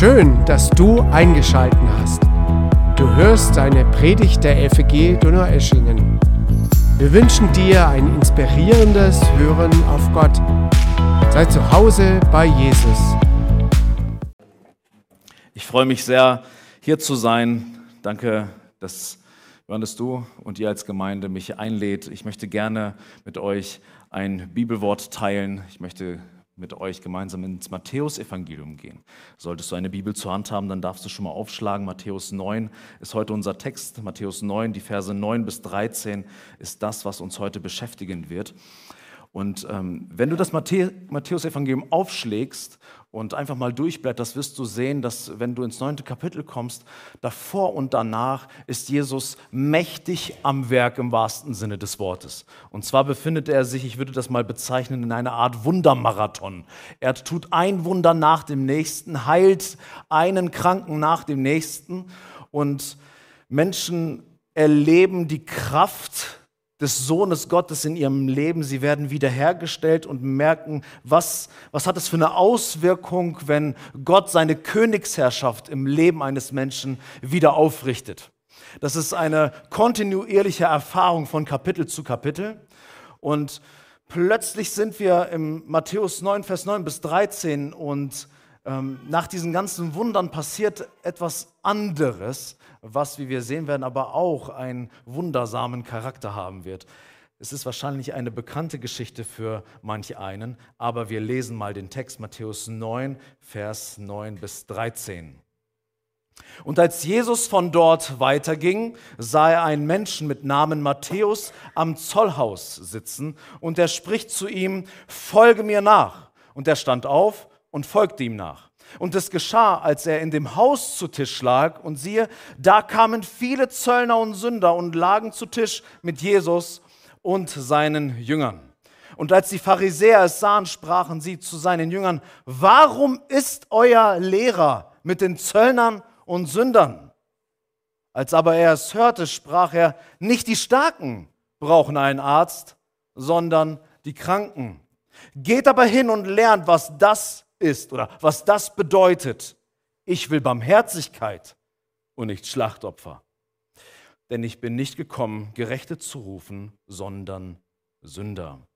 Schön, dass du eingeschaltet hast. Du hörst eine Predigt der FEG Donaueschingen. Wir wünschen dir ein inspirierendes Hören auf Gott. Sei zu Hause bei Jesus. Ich freue mich sehr, hier zu sein. Danke, dass Johannes du und ihr als Gemeinde mich einlädt. Ich möchte gerne mit euch ein Bibelwort teilen. Ich möchte mit euch gemeinsam ins Matthäusevangelium gehen. Solltest du eine Bibel zur Hand haben, dann darfst du schon mal aufschlagen. Matthäus 9 ist heute unser Text. Matthäus 9, die Verse 9 bis 13 ist das, was uns heute beschäftigen wird. Und ähm, wenn du das Matthäus-Evangelium aufschlägst und einfach mal durchblätterst, wirst du sehen, dass wenn du ins neunte Kapitel kommst, davor und danach ist Jesus mächtig am Werk im wahrsten Sinne des Wortes. Und zwar befindet er sich, ich würde das mal bezeichnen, in einer Art Wundermarathon. Er tut ein Wunder nach dem nächsten, heilt einen Kranken nach dem nächsten und Menschen erleben die Kraft des Sohnes Gottes in ihrem Leben. Sie werden wiederhergestellt und merken, was, was hat es für eine Auswirkung, wenn Gott seine Königsherrschaft im Leben eines Menschen wieder aufrichtet. Das ist eine kontinuierliche Erfahrung von Kapitel zu Kapitel. Und plötzlich sind wir im Matthäus 9, Vers 9 bis 13 und ähm, nach diesen ganzen Wundern passiert etwas anderes was, wie wir sehen werden, aber auch einen wundersamen Charakter haben wird. Es ist wahrscheinlich eine bekannte Geschichte für manch einen, aber wir lesen mal den Text Matthäus 9, Vers 9 bis 13. Und als Jesus von dort weiterging, sah er einen Menschen mit Namen Matthäus am Zollhaus sitzen und er spricht zu ihm, folge mir nach. Und er stand auf und folgte ihm nach. Und es geschah, als er in dem Haus zu Tisch lag, und siehe, da kamen viele Zöllner und Sünder und lagen zu Tisch mit Jesus und seinen Jüngern. Und als die Pharisäer es sahen, sprachen sie zu seinen Jüngern, warum ist euer Lehrer mit den Zöllnern und Sündern? Als aber er es hörte, sprach er, nicht die Starken brauchen einen Arzt, sondern die Kranken. Geht aber hin und lernt, was das ist oder was das bedeutet. Ich will Barmherzigkeit und nicht Schlachtopfer. Denn ich bin nicht gekommen, Gerechte zu rufen, sondern Sünder.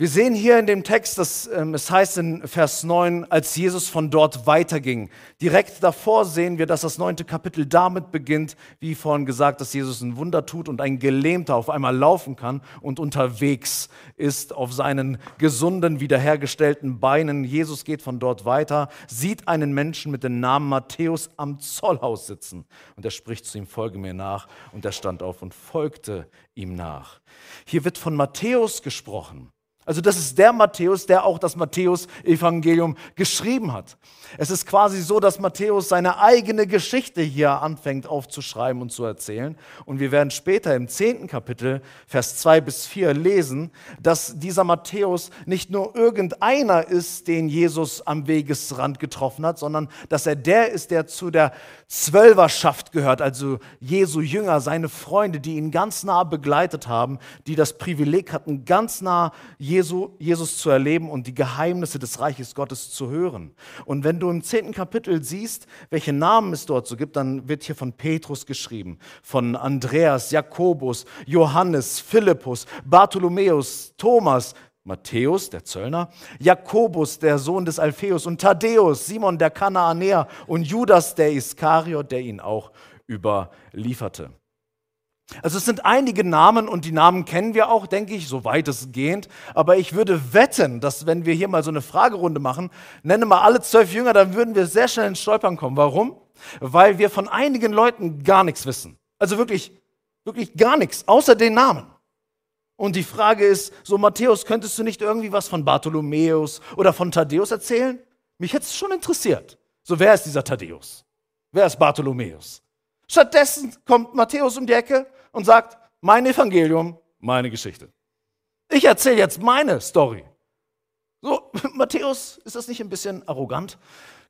Wir sehen hier in dem Text, dass ähm, es heißt in Vers 9, als Jesus von dort weiterging. Direkt davor sehen wir, dass das neunte Kapitel damit beginnt, wie vorhin gesagt, dass Jesus ein Wunder tut und ein Gelähmter auf einmal laufen kann und unterwegs ist auf seinen gesunden, wiederhergestellten Beinen. Jesus geht von dort weiter, sieht einen Menschen mit dem Namen Matthäus am Zollhaus sitzen und er spricht zu ihm, folge mir nach. Und er stand auf und folgte ihm nach. Hier wird von Matthäus gesprochen. Also das ist der Matthäus, der auch das Matthäus-Evangelium geschrieben hat. Es ist quasi so, dass Matthäus seine eigene Geschichte hier anfängt aufzuschreiben und zu erzählen. Und wir werden später im zehnten Kapitel, Vers 2 bis 4 lesen, dass dieser Matthäus nicht nur irgendeiner ist, den Jesus am Wegesrand getroffen hat, sondern dass er der ist, der zu der Zwölferschaft gehört, also Jesu Jünger, seine Freunde, die ihn ganz nah begleitet haben, die das Privileg hatten, ganz nah Jesu, Jesus zu erleben und die Geheimnisse des Reiches Gottes zu hören. Und wenn du im zehnten Kapitel siehst, welche Namen es dort so gibt, dann wird hier von Petrus geschrieben, von Andreas, Jakobus, Johannes, Philippus, Bartholomäus, Thomas, Matthäus, der Zöllner, Jakobus, der Sohn des Alpheus und Thaddäus, Simon, der Kanaanäer und Judas, der Iskariot, der ihn auch überlieferte. Also es sind einige Namen und die Namen kennen wir auch, denke ich, so weitestgehend. Aber ich würde wetten, dass wenn wir hier mal so eine Fragerunde machen, nenne mal alle zwölf Jünger, dann würden wir sehr schnell ins Stolpern kommen. Warum? Weil wir von einigen Leuten gar nichts wissen. Also wirklich, wirklich gar nichts, außer den Namen. Und die Frage ist, so Matthäus, könntest du nicht irgendwie was von Bartholomäus oder von Thaddäus erzählen? Mich hätte es schon interessiert. So, wer ist dieser Thaddäus? Wer ist Bartholomäus? Stattdessen kommt Matthäus um die Ecke und sagt, mein Evangelium, meine Geschichte. Ich erzähle jetzt meine Story. So, Matthäus, ist das nicht ein bisschen arrogant?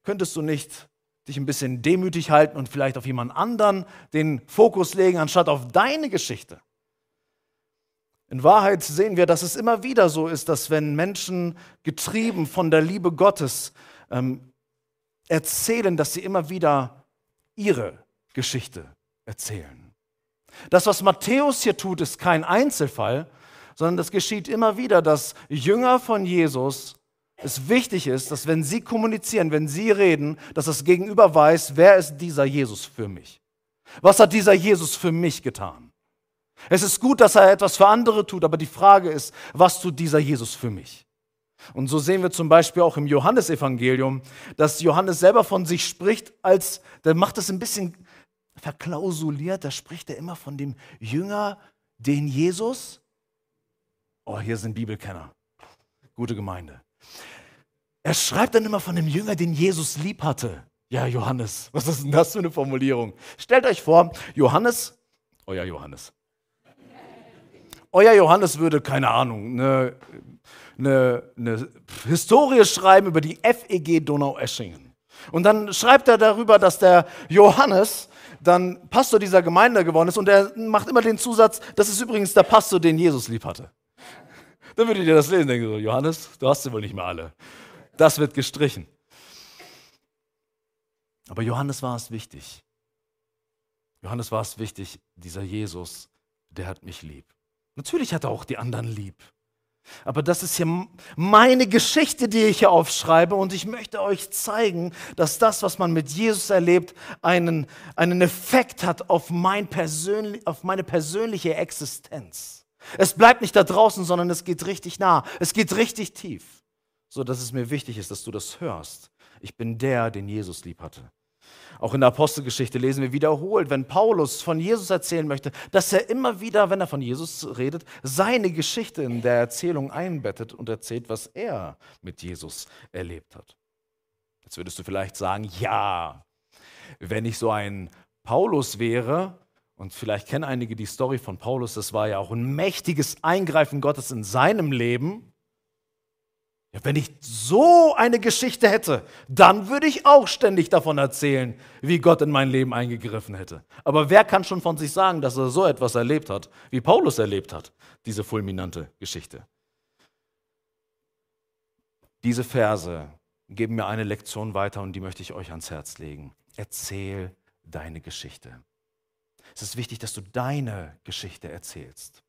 Könntest du nicht dich ein bisschen demütig halten und vielleicht auf jemand anderen den Fokus legen, anstatt auf deine Geschichte? In Wahrheit sehen wir, dass es immer wieder so ist, dass wenn Menschen getrieben von der Liebe Gottes ähm, erzählen, dass sie immer wieder ihre Geschichte erzählen. Das, was Matthäus hier tut, ist kein Einzelfall, sondern das geschieht immer wieder, dass Jünger von Jesus es wichtig ist, dass wenn sie kommunizieren, wenn sie reden, dass das Gegenüber weiß, wer ist dieser Jesus für mich? Was hat dieser Jesus für mich getan? Es ist gut, dass er etwas für andere tut, aber die Frage ist, was tut dieser Jesus für mich? Und so sehen wir zum Beispiel auch im Johannesevangelium, dass Johannes selber von sich spricht, als, der macht es ein bisschen verklausuliert, da spricht er immer von dem Jünger, den Jesus, oh, hier sind Bibelkenner, gute Gemeinde. Er schreibt dann immer von dem Jünger, den Jesus lieb hatte. Ja, Johannes, was ist denn das für eine Formulierung? Stellt euch vor, Johannes, euer Johannes. Euer Johannes würde, keine Ahnung, eine, eine, eine Historie schreiben über die FEG Donau-Eschingen. Und dann schreibt er darüber, dass der Johannes dann Pastor dieser Gemeinde geworden ist und er macht immer den Zusatz, das ist übrigens der Pastor, den Jesus lieb hatte. Dann würdet ihr das lesen, denken so, Johannes, du hast sie wohl nicht mehr alle. Das wird gestrichen. Aber Johannes war es wichtig. Johannes war es wichtig, dieser Jesus, der hat mich lieb. Natürlich hat er auch die anderen lieb. Aber das ist hier meine Geschichte, die ich hier aufschreibe. Und ich möchte euch zeigen, dass das, was man mit Jesus erlebt, einen, einen Effekt hat auf, mein persönlich, auf meine persönliche Existenz. Es bleibt nicht da draußen, sondern es geht richtig nah. Es geht richtig tief. So dass es mir wichtig ist, dass du das hörst. Ich bin der, den Jesus lieb hatte. Auch in der Apostelgeschichte lesen wir wiederholt, wenn Paulus von Jesus erzählen möchte, dass er immer wieder, wenn er von Jesus redet, seine Geschichte in der Erzählung einbettet und erzählt, was er mit Jesus erlebt hat. Jetzt würdest du vielleicht sagen, ja, wenn ich so ein Paulus wäre, und vielleicht kennen einige die Story von Paulus, das war ja auch ein mächtiges Eingreifen Gottes in seinem Leben, ja, wenn ich so eine Geschichte hätte, dann würde ich auch ständig davon erzählen, wie Gott in mein Leben eingegriffen hätte. Aber wer kann schon von sich sagen, dass er so etwas erlebt hat, wie Paulus erlebt hat, diese fulminante Geschichte? Diese Verse geben mir eine Lektion weiter und die möchte ich euch ans Herz legen. Erzähl deine Geschichte. Es ist wichtig, dass du deine Geschichte erzählst.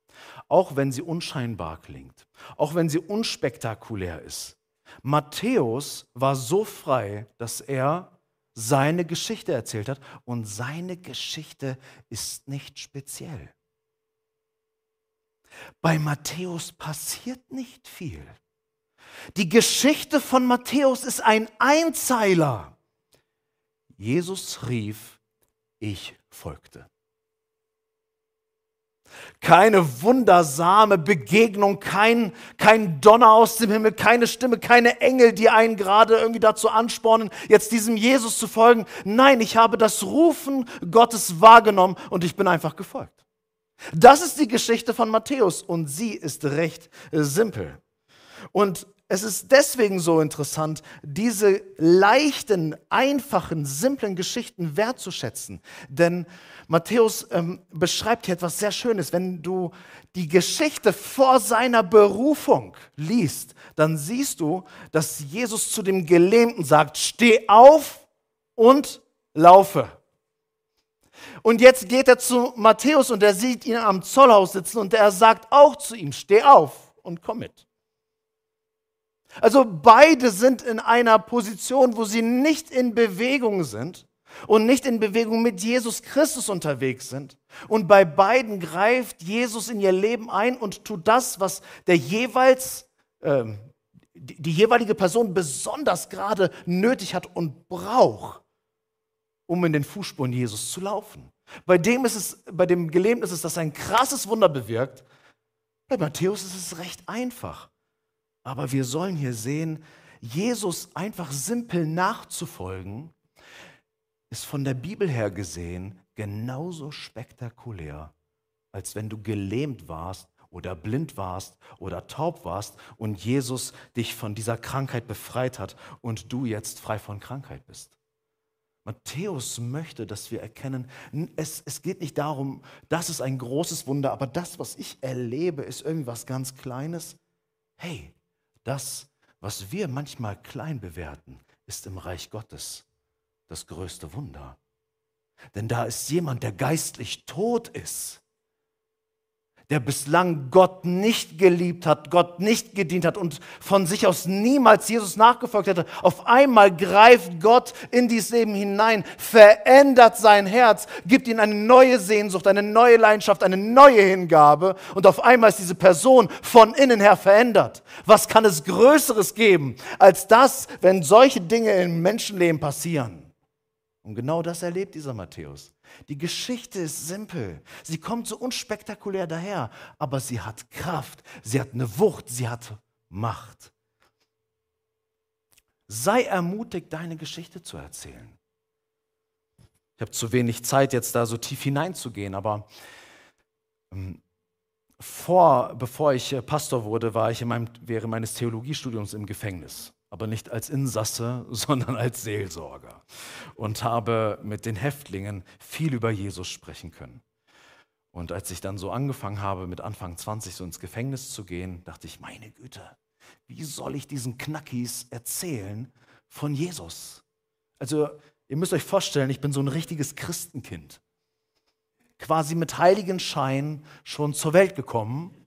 Auch wenn sie unscheinbar klingt, auch wenn sie unspektakulär ist. Matthäus war so frei, dass er seine Geschichte erzählt hat und seine Geschichte ist nicht speziell. Bei Matthäus passiert nicht viel. Die Geschichte von Matthäus ist ein Einzeiler. Jesus rief, ich folgte keine wundersame Begegnung, kein, kein Donner aus dem Himmel, keine Stimme, keine Engel, die einen gerade irgendwie dazu anspornen, jetzt diesem Jesus zu folgen. Nein, ich habe das Rufen Gottes wahrgenommen und ich bin einfach gefolgt. Das ist die Geschichte von Matthäus und sie ist recht simpel. Und es ist deswegen so interessant, diese leichten, einfachen, simplen Geschichten wertzuschätzen. Denn Matthäus ähm, beschreibt hier etwas sehr Schönes. Wenn du die Geschichte vor seiner Berufung liest, dann siehst du, dass Jesus zu dem Gelähmten sagt, steh auf und laufe. Und jetzt geht er zu Matthäus und er sieht ihn am Zollhaus sitzen und er sagt auch zu ihm, steh auf und komm mit. Also beide sind in einer Position, wo sie nicht in Bewegung sind und nicht in Bewegung mit Jesus Christus unterwegs sind. Und bei beiden greift Jesus in ihr Leben ein und tut das, was der jeweils, äh, die, die jeweilige Person besonders gerade nötig hat und braucht, um in den Fußspuren Jesus zu laufen. Bei dem ist es, bei dem Gelähmten ist es, dass ein krasses Wunder bewirkt. Bei Matthäus ist es recht einfach. Aber wir sollen hier sehen, Jesus einfach simpel nachzufolgen, ist von der Bibel her gesehen genauso spektakulär, als wenn du gelähmt warst oder blind warst oder taub warst und Jesus dich von dieser Krankheit befreit hat und du jetzt frei von Krankheit bist. Matthäus möchte, dass wir erkennen, es, es geht nicht darum, das ist ein großes Wunder, aber das, was ich erlebe, ist irgendwas ganz Kleines. Hey, das, was wir manchmal klein bewerten, ist im Reich Gottes das größte Wunder. Denn da ist jemand, der geistlich tot ist der bislang Gott nicht geliebt hat, Gott nicht gedient hat und von sich aus niemals Jesus nachgefolgt hätte, auf einmal greift Gott in dieses Leben hinein, verändert sein Herz, gibt ihm eine neue Sehnsucht, eine neue Leidenschaft, eine neue Hingabe und auf einmal ist diese Person von innen her verändert. Was kann es Größeres geben als das, wenn solche Dinge im Menschenleben passieren? Und genau das erlebt dieser Matthäus. Die Geschichte ist simpel. Sie kommt so unspektakulär daher, aber sie hat Kraft, sie hat eine Wucht, sie hat Macht. Sei ermutigt, deine Geschichte zu erzählen. Ich habe zu wenig Zeit, jetzt da so tief hineinzugehen, aber ähm, vor, bevor ich äh, Pastor wurde, war ich in meinem, während meines Theologiestudiums im Gefängnis aber nicht als Insasse, sondern als Seelsorger und habe mit den Häftlingen viel über Jesus sprechen können. Und als ich dann so angefangen habe, mit Anfang 20 so ins Gefängnis zu gehen, dachte ich, meine Güte, wie soll ich diesen Knackis erzählen von Jesus? Also, ihr müsst euch vorstellen, ich bin so ein richtiges Christenkind. Quasi mit Heiligenschein schon zur Welt gekommen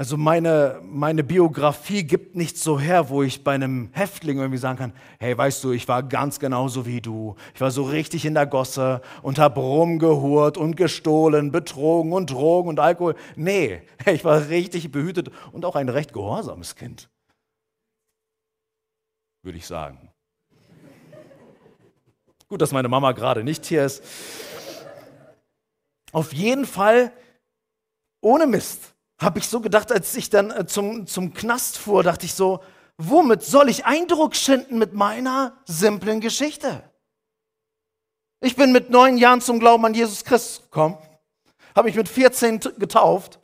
also meine, meine Biografie gibt nichts so her, wo ich bei einem Häftling irgendwie sagen kann, hey, weißt du, ich war ganz genauso wie du. Ich war so richtig in der Gosse und habe rumgehurt und gestohlen, betrogen und Drogen und Alkohol. Nee, ich war richtig behütet und auch ein recht gehorsames Kind. Würde ich sagen. Gut, dass meine Mama gerade nicht hier ist. Auf jeden Fall ohne Mist habe ich so gedacht, als ich dann äh, zum, zum Knast fuhr, dachte ich so, womit soll ich Eindruck schinden mit meiner simplen Geschichte? Ich bin mit neun Jahren zum Glauben an Jesus Christus gekommen, habe mich mit 14 getauft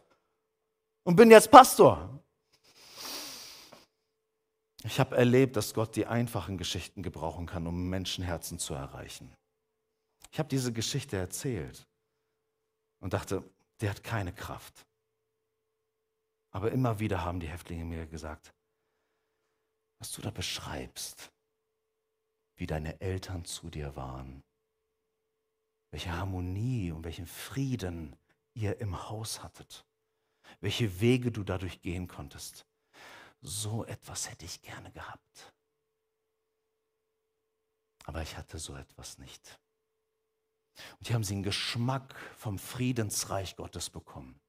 und bin jetzt Pastor. Ich habe erlebt, dass Gott die einfachen Geschichten gebrauchen kann, um Menschenherzen zu erreichen. Ich habe diese Geschichte erzählt und dachte, der hat keine Kraft. Aber immer wieder haben die Häftlinge mir gesagt, was du da beschreibst, wie deine Eltern zu dir waren, welche Harmonie und welchen Frieden ihr im Haus hattet, welche Wege du dadurch gehen konntest. So etwas hätte ich gerne gehabt. Aber ich hatte so etwas nicht. Und hier haben sie einen Geschmack vom Friedensreich Gottes bekommen.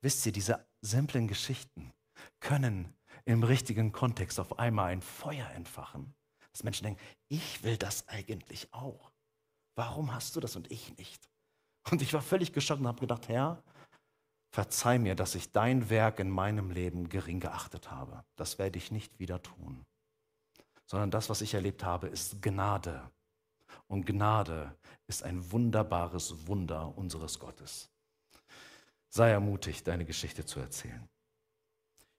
Wisst ihr, diese simplen Geschichten können im richtigen Kontext auf einmal ein Feuer entfachen. Dass Menschen denken, ich will das eigentlich auch. Warum hast du das und ich nicht? Und ich war völlig geschockt und habe gedacht, Herr, verzeih mir, dass ich dein Werk in meinem Leben gering geachtet habe. Das werde ich nicht wieder tun. Sondern das, was ich erlebt habe, ist Gnade. Und Gnade ist ein wunderbares Wunder unseres Gottes. Sei ermutigt, deine Geschichte zu erzählen.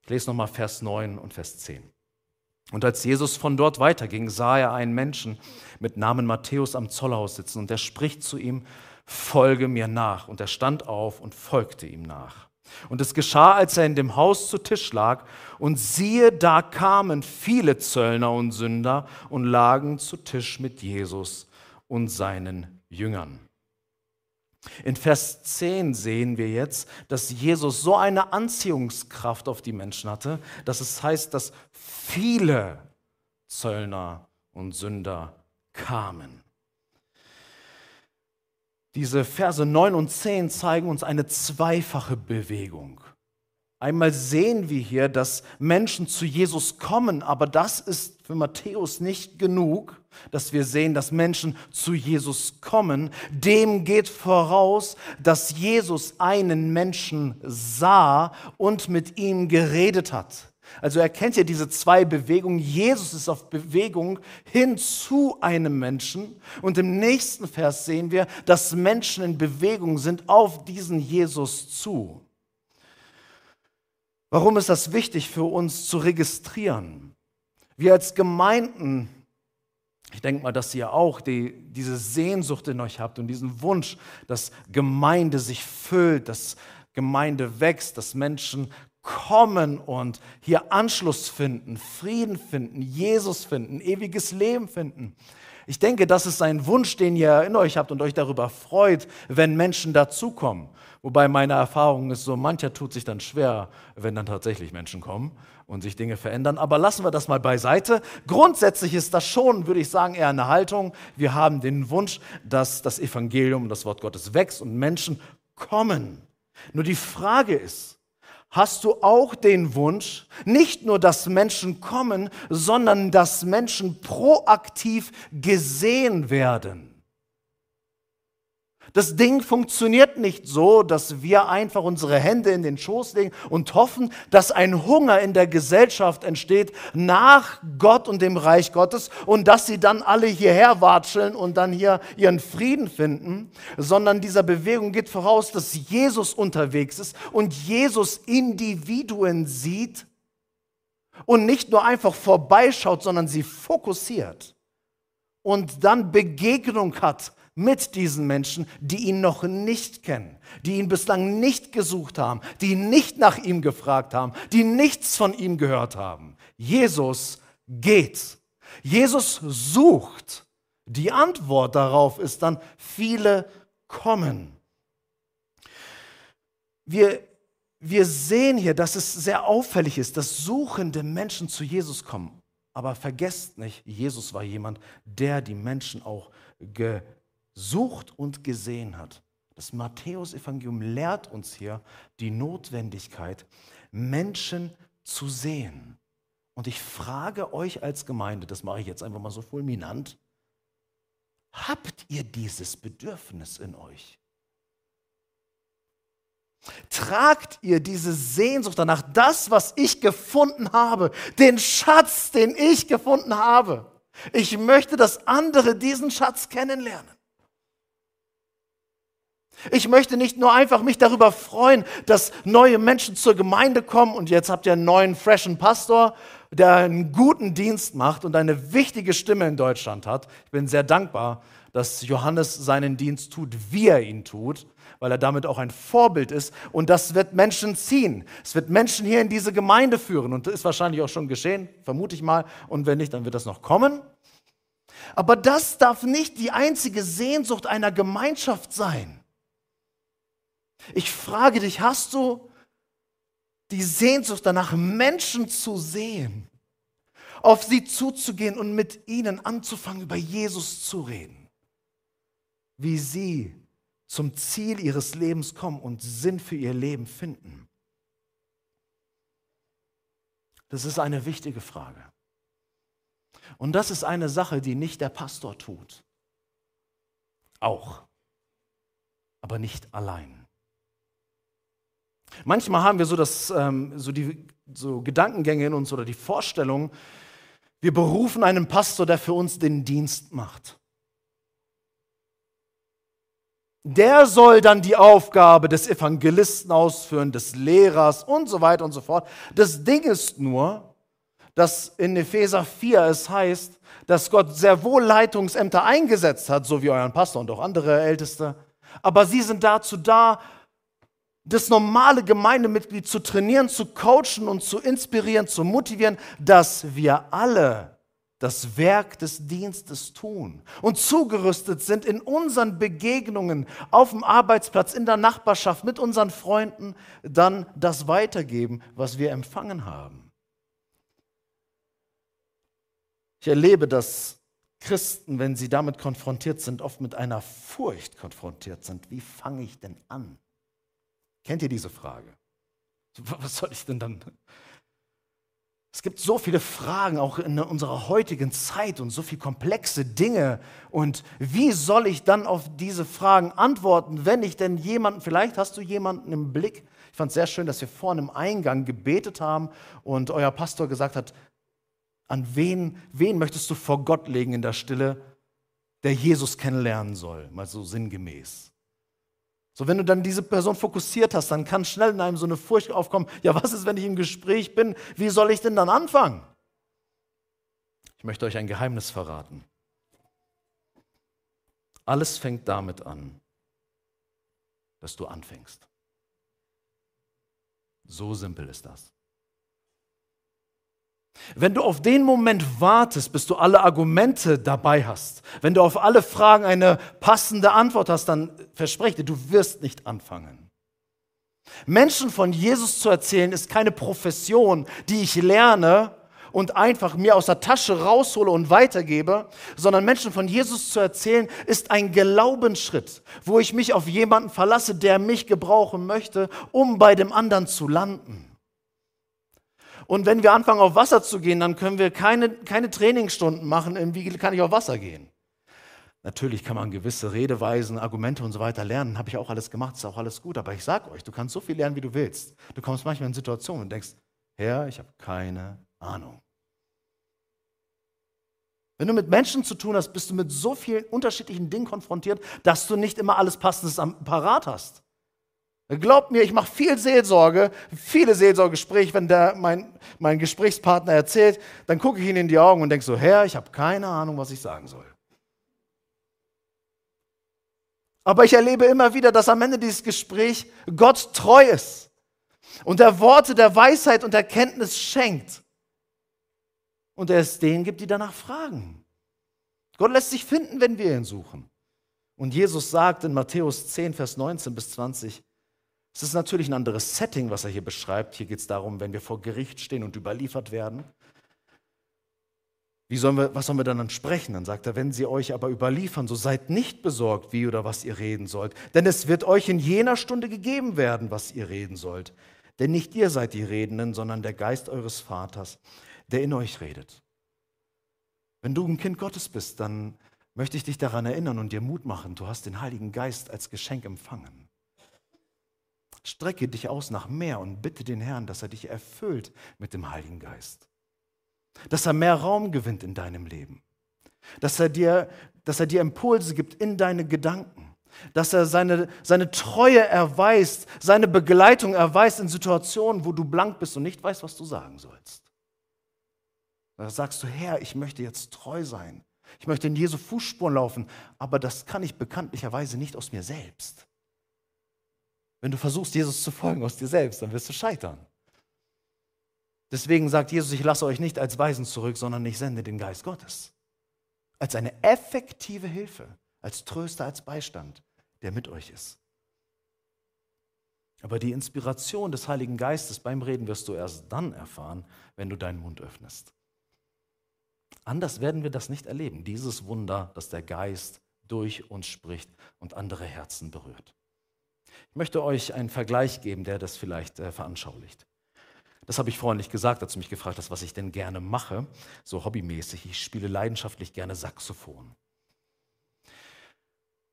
Ich lese nochmal Vers 9 und Vers 10. Und als Jesus von dort weiterging, sah er einen Menschen mit Namen Matthäus am Zollhaus sitzen und er spricht zu ihm, folge mir nach. Und er stand auf und folgte ihm nach. Und es geschah, als er in dem Haus zu Tisch lag, und siehe, da kamen viele Zöllner und Sünder und lagen zu Tisch mit Jesus und seinen Jüngern. In Vers 10 sehen wir jetzt, dass Jesus so eine Anziehungskraft auf die Menschen hatte, dass es heißt, dass viele Zöllner und Sünder kamen. Diese Verse 9 und 10 zeigen uns eine zweifache Bewegung. Einmal sehen wir hier, dass Menschen zu Jesus kommen, aber das ist für Matthäus nicht genug, dass wir sehen, dass Menschen zu Jesus kommen. Dem geht voraus, dass Jesus einen Menschen sah und mit ihm geredet hat. Also erkennt ihr diese zwei Bewegungen. Jesus ist auf Bewegung hin zu einem Menschen. Und im nächsten Vers sehen wir, dass Menschen in Bewegung sind auf diesen Jesus zu. Warum ist das wichtig für uns zu registrieren? Wir als Gemeinden, ich denke mal, dass ihr auch die, diese Sehnsucht in euch habt und diesen Wunsch, dass Gemeinde sich füllt, dass Gemeinde wächst, dass Menschen kommen und hier Anschluss finden, Frieden finden, Jesus finden, ewiges Leben finden. Ich denke, das ist ein Wunsch, den ihr in euch habt und euch darüber freut, wenn Menschen dazukommen. Wobei meine Erfahrung ist so, mancher tut sich dann schwer, wenn dann tatsächlich Menschen kommen und sich Dinge verändern. Aber lassen wir das mal beiseite. Grundsätzlich ist das schon, würde ich sagen, eher eine Haltung. Wir haben den Wunsch, dass das Evangelium, das Wort Gottes wächst und Menschen kommen. Nur die Frage ist, hast du auch den Wunsch, nicht nur, dass Menschen kommen, sondern dass Menschen proaktiv gesehen werden? Das Ding funktioniert nicht so, dass wir einfach unsere Hände in den Schoß legen und hoffen, dass ein Hunger in der Gesellschaft entsteht nach Gott und dem Reich Gottes und dass sie dann alle hierher watscheln und dann hier ihren Frieden finden, sondern dieser Bewegung geht voraus, dass Jesus unterwegs ist und Jesus Individuen sieht und nicht nur einfach vorbeischaut, sondern sie fokussiert und dann Begegnung hat mit diesen Menschen, die ihn noch nicht kennen, die ihn bislang nicht gesucht haben, die nicht nach ihm gefragt haben, die nichts von ihm gehört haben. Jesus geht. Jesus sucht. Die Antwort darauf ist dann, viele kommen. Wir, wir sehen hier, dass es sehr auffällig ist, dass suchende Menschen zu Jesus kommen. Aber vergesst nicht, Jesus war jemand, der die Menschen auch ge sucht und gesehen hat. Das Matthäusevangelium lehrt uns hier die Notwendigkeit, Menschen zu sehen. Und ich frage euch als Gemeinde, das mache ich jetzt einfach mal so fulminant, habt ihr dieses Bedürfnis in euch? Tragt ihr diese Sehnsucht danach, das, was ich gefunden habe, den Schatz, den ich gefunden habe? Ich möchte, dass andere diesen Schatz kennenlernen. Ich möchte nicht nur einfach mich darüber freuen, dass neue Menschen zur Gemeinde kommen und jetzt habt ihr einen neuen, freshen Pastor, der einen guten Dienst macht und eine wichtige Stimme in Deutschland hat. Ich bin sehr dankbar, dass Johannes seinen Dienst tut, wie er ihn tut, weil er damit auch ein Vorbild ist. Und das wird Menschen ziehen. Es wird Menschen hier in diese Gemeinde führen. Und das ist wahrscheinlich auch schon geschehen, vermute ich mal. Und wenn nicht, dann wird das noch kommen. Aber das darf nicht die einzige Sehnsucht einer Gemeinschaft sein. Ich frage dich, hast du die Sehnsucht danach, Menschen zu sehen, auf sie zuzugehen und mit ihnen anzufangen, über Jesus zu reden, wie sie zum Ziel ihres Lebens kommen und Sinn für ihr Leben finden? Das ist eine wichtige Frage. Und das ist eine Sache, die nicht der Pastor tut. Auch, aber nicht allein. Manchmal haben wir so, das, ähm, so die so Gedankengänge in uns oder die Vorstellung, wir berufen einen Pastor, der für uns den Dienst macht. Der soll dann die Aufgabe des Evangelisten ausführen, des Lehrers und so weiter und so fort. Das Ding ist nur, dass in Epheser 4 es heißt, dass Gott sehr wohl Leitungsämter eingesetzt hat, so wie euren Pastor und auch andere Älteste. Aber sie sind dazu da, das normale Gemeindemitglied zu trainieren, zu coachen und zu inspirieren, zu motivieren, dass wir alle das Werk des Dienstes tun und zugerüstet sind in unseren Begegnungen auf dem Arbeitsplatz, in der Nachbarschaft, mit unseren Freunden, dann das weitergeben, was wir empfangen haben. Ich erlebe, dass Christen, wenn sie damit konfrontiert sind, oft mit einer Furcht konfrontiert sind. Wie fange ich denn an? Kennt ihr diese Frage? Was soll ich denn dann? Es gibt so viele Fragen auch in unserer heutigen Zeit und so viele komplexe Dinge. Und wie soll ich dann auf diese Fragen antworten, wenn ich denn jemanden, vielleicht hast du jemanden im Blick. Ich fand es sehr schön, dass wir vorne im Eingang gebetet haben und euer Pastor gesagt hat, an wen, wen möchtest du vor Gott legen in der Stille, der Jesus kennenlernen soll, mal so sinngemäß. So, wenn du dann diese Person fokussiert hast, dann kann schnell in einem so eine Furcht aufkommen, ja, was ist, wenn ich im Gespräch bin? Wie soll ich denn dann anfangen? Ich möchte euch ein Geheimnis verraten. Alles fängt damit an, dass du anfängst. So simpel ist das. Wenn du auf den Moment wartest, bis du alle Argumente dabei hast, wenn du auf alle Fragen eine passende Antwort hast, dann verspreche dir, du wirst nicht anfangen. Menschen von Jesus zu erzählen, ist keine Profession, die ich lerne und einfach mir aus der Tasche raushole und weitergebe, sondern Menschen von Jesus zu erzählen, ist ein Glaubensschritt, wo ich mich auf jemanden verlasse, der mich gebrauchen möchte, um bei dem anderen zu landen. Und wenn wir anfangen, auf Wasser zu gehen, dann können wir keine, keine Trainingsstunden machen, wie kann ich auf Wasser gehen. Natürlich kann man gewisse Redeweisen, Argumente und so weiter lernen, habe ich auch alles gemacht, ist auch alles gut, aber ich sage euch, du kannst so viel lernen, wie du willst. Du kommst manchmal in Situationen und denkst, Herr, ich habe keine Ahnung. Wenn du mit Menschen zu tun hast, bist du mit so vielen unterschiedlichen Dingen konfrontiert, dass du nicht immer alles Passendes am Parat hast. Glaubt mir, ich mache viel Seelsorge, viele Seelsorgegespräche. Wenn der, mein, mein Gesprächspartner erzählt, dann gucke ich ihn in die Augen und denke so, Herr, ich habe keine Ahnung, was ich sagen soll. Aber ich erlebe immer wieder, dass am Ende dieses Gesprächs Gott treu ist und er Worte der Weisheit und Erkenntnis schenkt. Und er es denen gibt, die danach fragen. Gott lässt sich finden, wenn wir ihn suchen. Und Jesus sagt in Matthäus 10, Vers 19 bis 20, es ist natürlich ein anderes Setting, was er hier beschreibt. Hier geht es darum, wenn wir vor Gericht stehen und überliefert werden. Wie sollen wir, was sollen wir dann sprechen? Dann sagt er, wenn sie euch aber überliefern, so seid nicht besorgt, wie oder was ihr reden sollt. Denn es wird euch in jener Stunde gegeben werden, was ihr reden sollt. Denn nicht ihr seid die Redenden, sondern der Geist eures Vaters, der in euch redet. Wenn du ein Kind Gottes bist, dann möchte ich dich daran erinnern und dir Mut machen. Du hast den Heiligen Geist als Geschenk empfangen. Strecke dich aus nach mehr und bitte den Herrn, dass er dich erfüllt mit dem Heiligen Geist. Dass er mehr Raum gewinnt in deinem Leben. Dass er dir, dass er dir Impulse gibt in deine Gedanken. Dass er seine, seine Treue erweist, seine Begleitung erweist in Situationen, wo du blank bist und nicht weißt, was du sagen sollst. Da sagst du, Herr, ich möchte jetzt treu sein. Ich möchte in Jesu Fußspuren laufen, aber das kann ich bekanntlicherweise nicht aus mir selbst. Wenn du versuchst, Jesus zu folgen aus dir selbst, dann wirst du scheitern. Deswegen sagt Jesus, ich lasse euch nicht als Weisen zurück, sondern ich sende den Geist Gottes. Als eine effektive Hilfe, als Tröster, als Beistand, der mit euch ist. Aber die Inspiration des Heiligen Geistes beim Reden wirst du erst dann erfahren, wenn du deinen Mund öffnest. Anders werden wir das nicht erleben, dieses Wunder, dass der Geist durch uns spricht und andere Herzen berührt. Ich möchte euch einen Vergleich geben, der das vielleicht äh, veranschaulicht. Das habe ich nicht gesagt, als du mich gefragt hast, was ich denn gerne mache, so hobbymäßig. Ich spiele leidenschaftlich gerne Saxophon.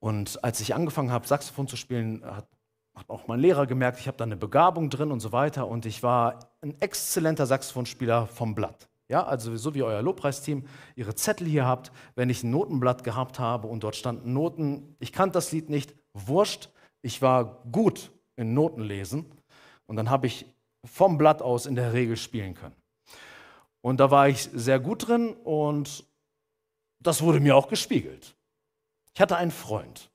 Und als ich angefangen habe, Saxophon zu spielen, hat, hat auch mein Lehrer gemerkt, ich habe da eine Begabung drin und so weiter. Und ich war ein exzellenter Saxophonspieler vom Blatt. Ja, also so wie euer Lobpreisteam ihre Zettel hier habt, wenn ich ein Notenblatt gehabt habe und dort standen Noten, ich kannte das Lied nicht, wurscht, ich war gut in Notenlesen und dann habe ich vom Blatt aus in der Regel spielen können. Und da war ich sehr gut drin und das wurde mir auch gespiegelt. Ich hatte einen Freund,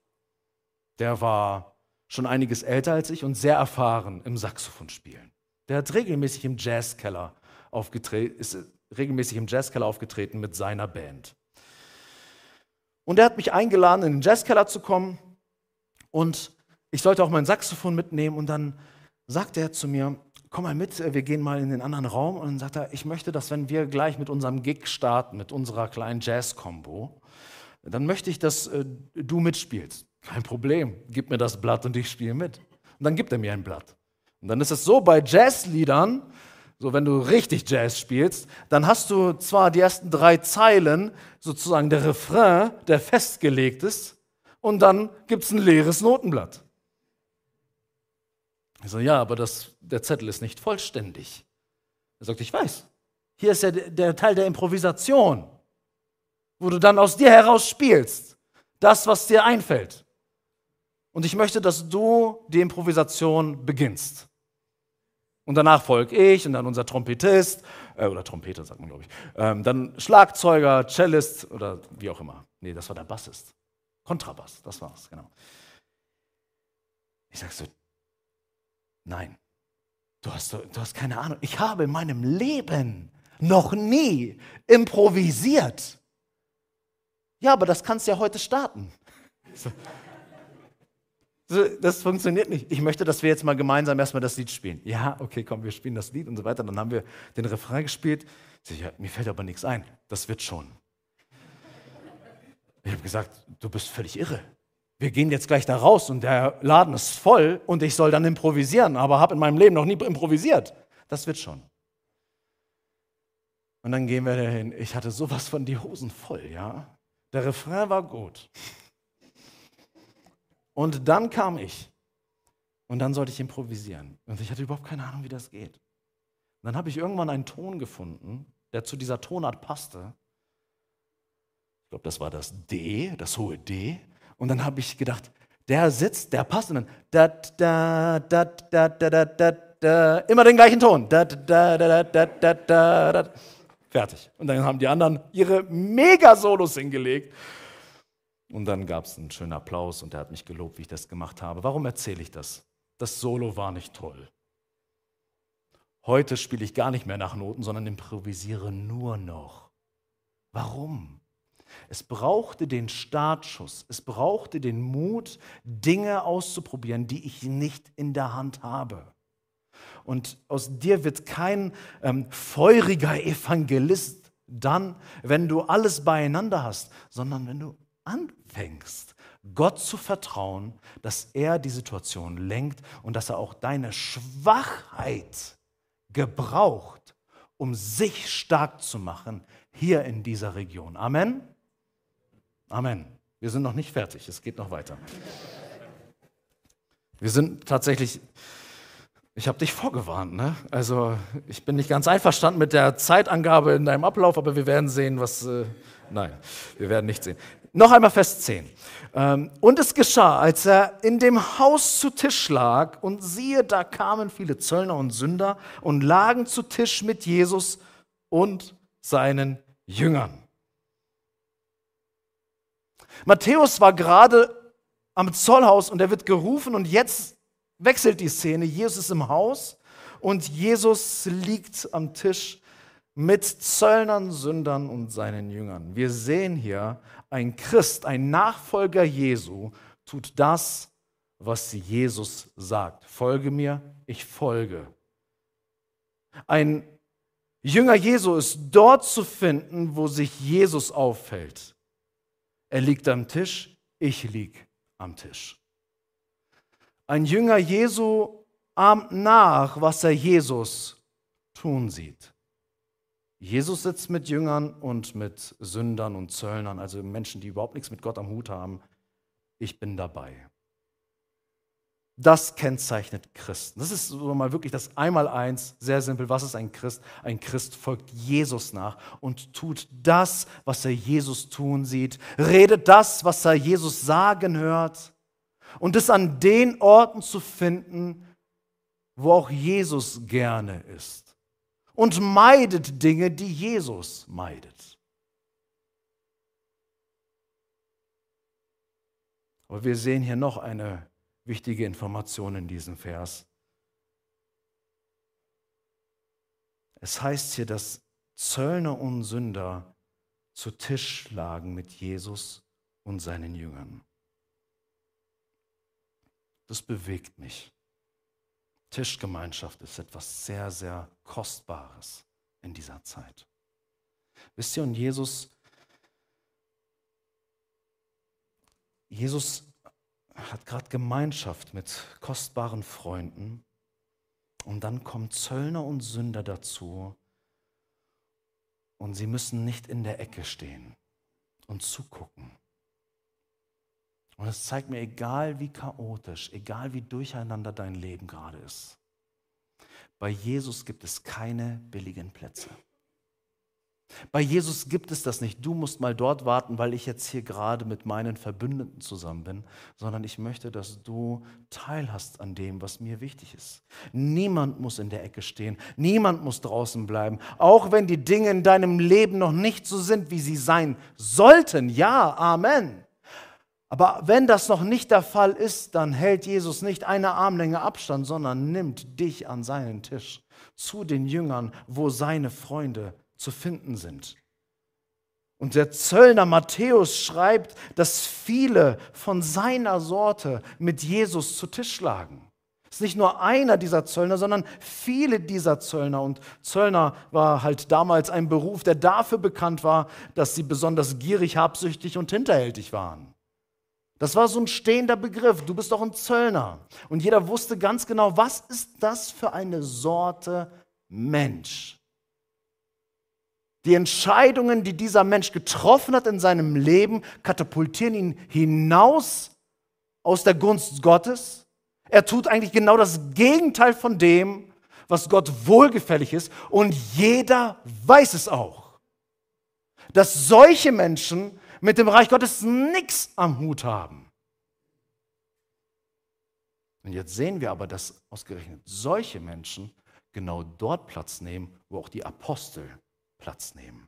der war schon einiges älter als ich und sehr erfahren im Saxophonspielen. Der hat regelmäßig im Jazzkeller aufgetreten, ist regelmäßig im Jazzkeller aufgetreten mit seiner Band. Und er hat mich eingeladen, in den Jazzkeller zu kommen und ich sollte auch mein Saxophon mitnehmen und dann sagte er zu mir, komm mal mit, wir gehen mal in den anderen Raum und dann sagt er, ich möchte, dass wenn wir gleich mit unserem Gig starten, mit unserer kleinen Jazz-Combo, dann möchte ich, dass äh, du mitspielst. Kein Problem, gib mir das Blatt und ich spiele mit. Und dann gibt er mir ein Blatt. Und dann ist es so bei Jazzliedern, so wenn du richtig Jazz spielst, dann hast du zwar die ersten drei Zeilen, sozusagen der Refrain, der festgelegt ist, und dann gibt es ein leeres Notenblatt. Ich so, ja, aber das, der Zettel ist nicht vollständig. Er sagt, ich weiß. Hier ist ja der, Teil der Improvisation, wo du dann aus dir heraus spielst. Das, was dir einfällt. Und ich möchte, dass du die Improvisation beginnst. Und danach folge ich und dann unser Trompetist, äh, oder Trompeter sagt man, glaube ich, ähm, dann Schlagzeuger, Cellist oder wie auch immer. Nee, das war der Bassist. Kontrabass, das war's, genau. Ich sage so, Nein, du hast, du hast keine Ahnung, ich habe in meinem Leben noch nie improvisiert. Ja, aber das kannst du ja heute starten. Das funktioniert nicht. Ich möchte, dass wir jetzt mal gemeinsam erstmal das Lied spielen. Ja, okay, komm, wir spielen das Lied und so weiter. Dann haben wir den Refrain gespielt. Ja, mir fällt aber nichts ein. Das wird schon. Ich habe gesagt, du bist völlig irre. Wir gehen jetzt gleich da raus und der Laden ist voll und ich soll dann improvisieren, aber habe in meinem Leben noch nie improvisiert. Das wird schon. Und dann gehen wir dahin. Ich hatte sowas von die Hosen voll, ja. Der Refrain war gut. Und dann kam ich. Und dann sollte ich improvisieren. Und ich hatte überhaupt keine Ahnung, wie das geht. Und dann habe ich irgendwann einen Ton gefunden, der zu dieser Tonart passte. Ich glaube, das war das D, das hohe D. Und dann habe ich gedacht, der sitzt, der passt und dann da, da, da, da, da, da, da, da, immer den gleichen Ton. Da, da, da, da, da, da, da. Fertig. Und dann haben die anderen ihre Mega-Solos hingelegt. Und dann gab es einen schönen Applaus und er hat mich gelobt, wie ich das gemacht habe. Warum erzähle ich das? Das Solo war nicht toll. Heute spiele ich gar nicht mehr nach Noten, sondern improvisiere nur noch. Warum? Es brauchte den Startschuss, es brauchte den Mut, Dinge auszuprobieren, die ich nicht in der Hand habe. Und aus dir wird kein ähm, feuriger Evangelist dann, wenn du alles beieinander hast, sondern wenn du anfängst, Gott zu vertrauen, dass er die Situation lenkt und dass er auch deine Schwachheit gebraucht, um sich stark zu machen hier in dieser Region. Amen. Amen. Wir sind noch nicht fertig, es geht noch weiter. Wir sind tatsächlich, ich habe dich vorgewarnt, ne? Also ich bin nicht ganz einverstanden mit der Zeitangabe in deinem Ablauf, aber wir werden sehen, was... Äh, nein, wir werden nicht sehen. Noch einmal Vers 10. Ähm, und es geschah, als er in dem Haus zu Tisch lag, und siehe, da kamen viele Zöllner und Sünder und lagen zu Tisch mit Jesus und seinen Jüngern. Matthäus war gerade am Zollhaus und er wird gerufen und jetzt wechselt die Szene. Jesus ist im Haus und Jesus liegt am Tisch mit Zöllnern, Sündern und seinen Jüngern. Wir sehen hier, ein Christ, ein Nachfolger Jesu tut das, was Jesus sagt. Folge mir, ich folge. Ein Jünger Jesu ist dort zu finden, wo sich Jesus auffällt. Er liegt am Tisch, ich lieg am Tisch. Ein Jünger Jesu ahmt nach, was er Jesus tun sieht. Jesus sitzt mit Jüngern und mit Sündern und Zöllnern, also Menschen, die überhaupt nichts mit Gott am Hut haben. Ich bin dabei. Das kennzeichnet Christen. Das ist so mal wirklich das Einmaleins, sehr simpel. Was ist ein Christ? Ein Christ folgt Jesus nach und tut das, was er Jesus tun sieht, redet das, was er Jesus sagen hört und ist an den Orten zu finden, wo auch Jesus gerne ist. Und meidet Dinge, die Jesus meidet. Aber wir sehen hier noch eine wichtige Information in diesem Vers. Es heißt hier, dass Zöllner und Sünder zu Tisch lagen mit Jesus und seinen Jüngern. Das bewegt mich. Tischgemeinschaft ist etwas sehr, sehr Kostbares in dieser Zeit. Wisst ihr, und Jesus, Jesus hat gerade Gemeinschaft mit kostbaren Freunden und dann kommen Zöllner und Sünder dazu und sie müssen nicht in der Ecke stehen und zugucken. Und es zeigt mir, egal wie chaotisch, egal wie durcheinander dein Leben gerade ist, bei Jesus gibt es keine billigen Plätze. Bei Jesus gibt es das nicht. Du musst mal dort warten, weil ich jetzt hier gerade mit meinen Verbündeten zusammen bin, sondern ich möchte, dass du teilhast an dem, was mir wichtig ist. Niemand muss in der Ecke stehen. Niemand muss draußen bleiben. Auch wenn die Dinge in deinem Leben noch nicht so sind, wie sie sein sollten. Ja, Amen. Aber wenn das noch nicht der Fall ist, dann hält Jesus nicht eine Armlänge Abstand, sondern nimmt dich an seinen Tisch zu den Jüngern, wo seine Freunde zu finden sind. Und der Zöllner Matthäus schreibt, dass viele von seiner Sorte mit Jesus zu Tisch lagen. Es ist nicht nur einer dieser Zöllner, sondern viele dieser Zöllner. Und Zöllner war halt damals ein Beruf, der dafür bekannt war, dass sie besonders gierig, habsüchtig und hinterhältig waren. Das war so ein stehender Begriff. Du bist doch ein Zöllner. Und jeder wusste ganz genau, was ist das für eine Sorte Mensch? Die Entscheidungen, die dieser Mensch getroffen hat in seinem Leben, katapultieren ihn hinaus aus der Gunst Gottes. Er tut eigentlich genau das Gegenteil von dem, was Gott wohlgefällig ist. Und jeder weiß es auch, dass solche Menschen mit dem Reich Gottes nichts am Hut haben. Und jetzt sehen wir aber, dass ausgerechnet solche Menschen genau dort Platz nehmen, wo auch die Apostel Platz nehmen.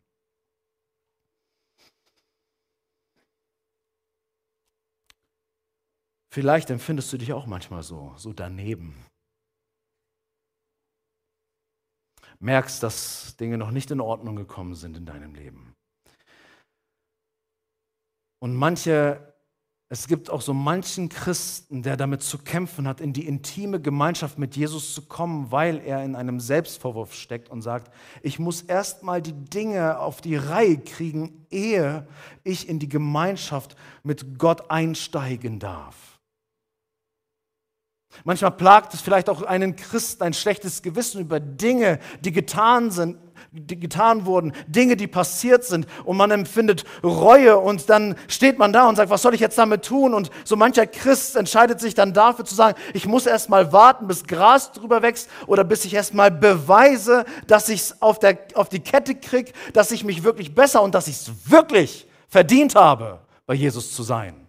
Vielleicht empfindest du dich auch manchmal so, so daneben. Merkst, dass Dinge noch nicht in Ordnung gekommen sind in deinem Leben. Und manche es gibt auch so manchen Christen, der damit zu kämpfen hat, in die intime Gemeinschaft mit Jesus zu kommen, weil er in einem Selbstvorwurf steckt und sagt, ich muss erst mal die Dinge auf die Reihe kriegen, ehe ich in die Gemeinschaft mit Gott einsteigen darf. Manchmal plagt es vielleicht auch einen Christen ein schlechtes Gewissen über Dinge, die getan sind, getan wurden, Dinge, die passiert sind und man empfindet Reue und dann steht man da und sagt, was soll ich jetzt damit tun? Und so mancher Christ entscheidet sich dann dafür zu sagen, ich muss erst mal warten, bis Gras drüber wächst oder bis ich erst mal beweise, dass ich es auf, auf die Kette kriege, dass ich mich wirklich besser und dass ich es wirklich verdient habe, bei Jesus zu sein.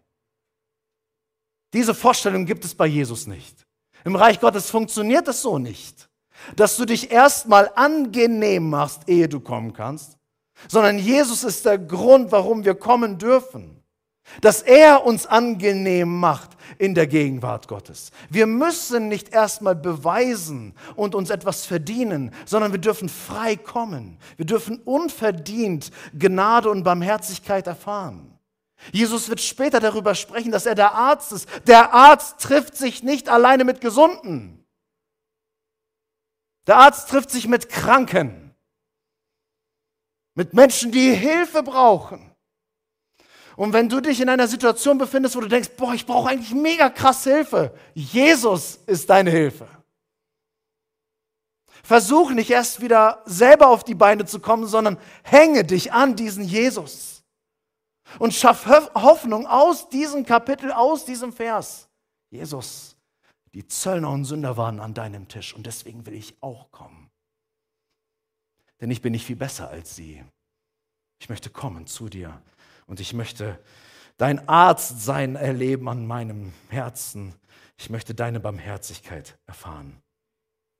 Diese Vorstellung gibt es bei Jesus nicht. Im Reich Gottes funktioniert es so nicht dass du dich erstmal angenehm machst, ehe du kommen kannst, sondern Jesus ist der Grund, warum wir kommen dürfen. Dass er uns angenehm macht in der Gegenwart Gottes. Wir müssen nicht erstmal beweisen und uns etwas verdienen, sondern wir dürfen frei kommen. Wir dürfen unverdient Gnade und Barmherzigkeit erfahren. Jesus wird später darüber sprechen, dass er der Arzt ist. Der Arzt trifft sich nicht alleine mit Gesunden. Der Arzt trifft sich mit Kranken, mit Menschen, die Hilfe brauchen. Und wenn du dich in einer Situation befindest, wo du denkst, boah, ich brauche eigentlich mega krass Hilfe, Jesus ist deine Hilfe. Versuch nicht erst wieder selber auf die Beine zu kommen, sondern hänge dich an diesen Jesus. Und schaff Hoffnung aus diesem Kapitel, aus diesem Vers. Jesus die Zöllner und Sünder waren an deinem Tisch und deswegen will ich auch kommen. Denn ich bin nicht viel besser als sie. Ich möchte kommen zu dir und ich möchte dein Arzt sein erleben an meinem Herzen. Ich möchte deine Barmherzigkeit erfahren.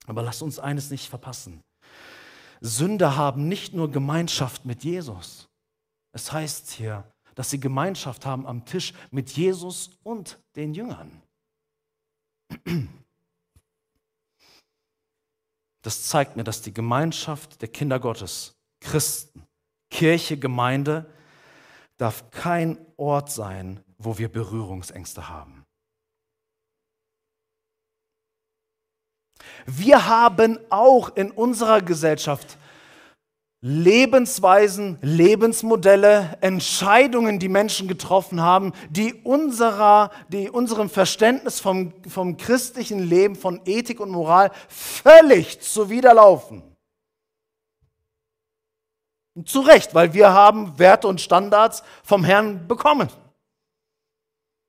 Aber lass uns eines nicht verpassen. Sünder haben nicht nur Gemeinschaft mit Jesus. Es heißt hier, dass sie Gemeinschaft haben am Tisch mit Jesus und den Jüngern. Das zeigt mir, dass die Gemeinschaft der Kinder Gottes, Christen, Kirche, Gemeinde, darf kein Ort sein, wo wir Berührungsängste haben. Wir haben auch in unserer Gesellschaft Lebensweisen, Lebensmodelle, Entscheidungen, die Menschen getroffen haben, die, unserer, die unserem Verständnis vom, vom christlichen Leben, von Ethik und Moral völlig zuwiderlaufen. Zu Recht, weil wir haben Werte und Standards vom Herrn bekommen.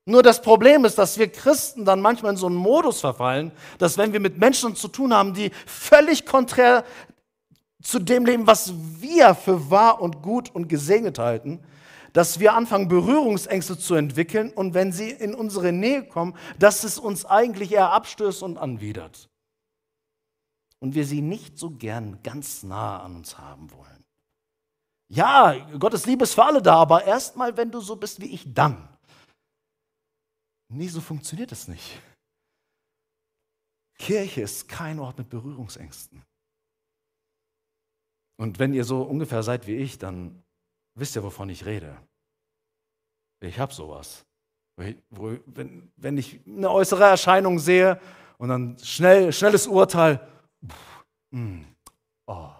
Nur das Problem ist, dass wir Christen dann manchmal in so einen Modus verfallen, dass wenn wir mit Menschen zu tun haben, die völlig konträr zu dem Leben, was wir für wahr und gut und gesegnet halten, dass wir anfangen, Berührungsängste zu entwickeln und wenn sie in unsere Nähe kommen, dass es uns eigentlich eher abstößt und anwidert. Und wir sie nicht so gern ganz nah an uns haben wollen. Ja, Gottes Liebe ist für alle da, aber erstmal, wenn du so bist wie ich, dann. Nee, so funktioniert das nicht. Kirche ist kein Ort mit Berührungsängsten. Und wenn ihr so ungefähr seid wie ich, dann wisst ihr, wovon ich rede. Ich habe sowas. Wenn, wenn ich eine äußere Erscheinung sehe und dann schnell, schnelles Urteil, pff, mm, oh.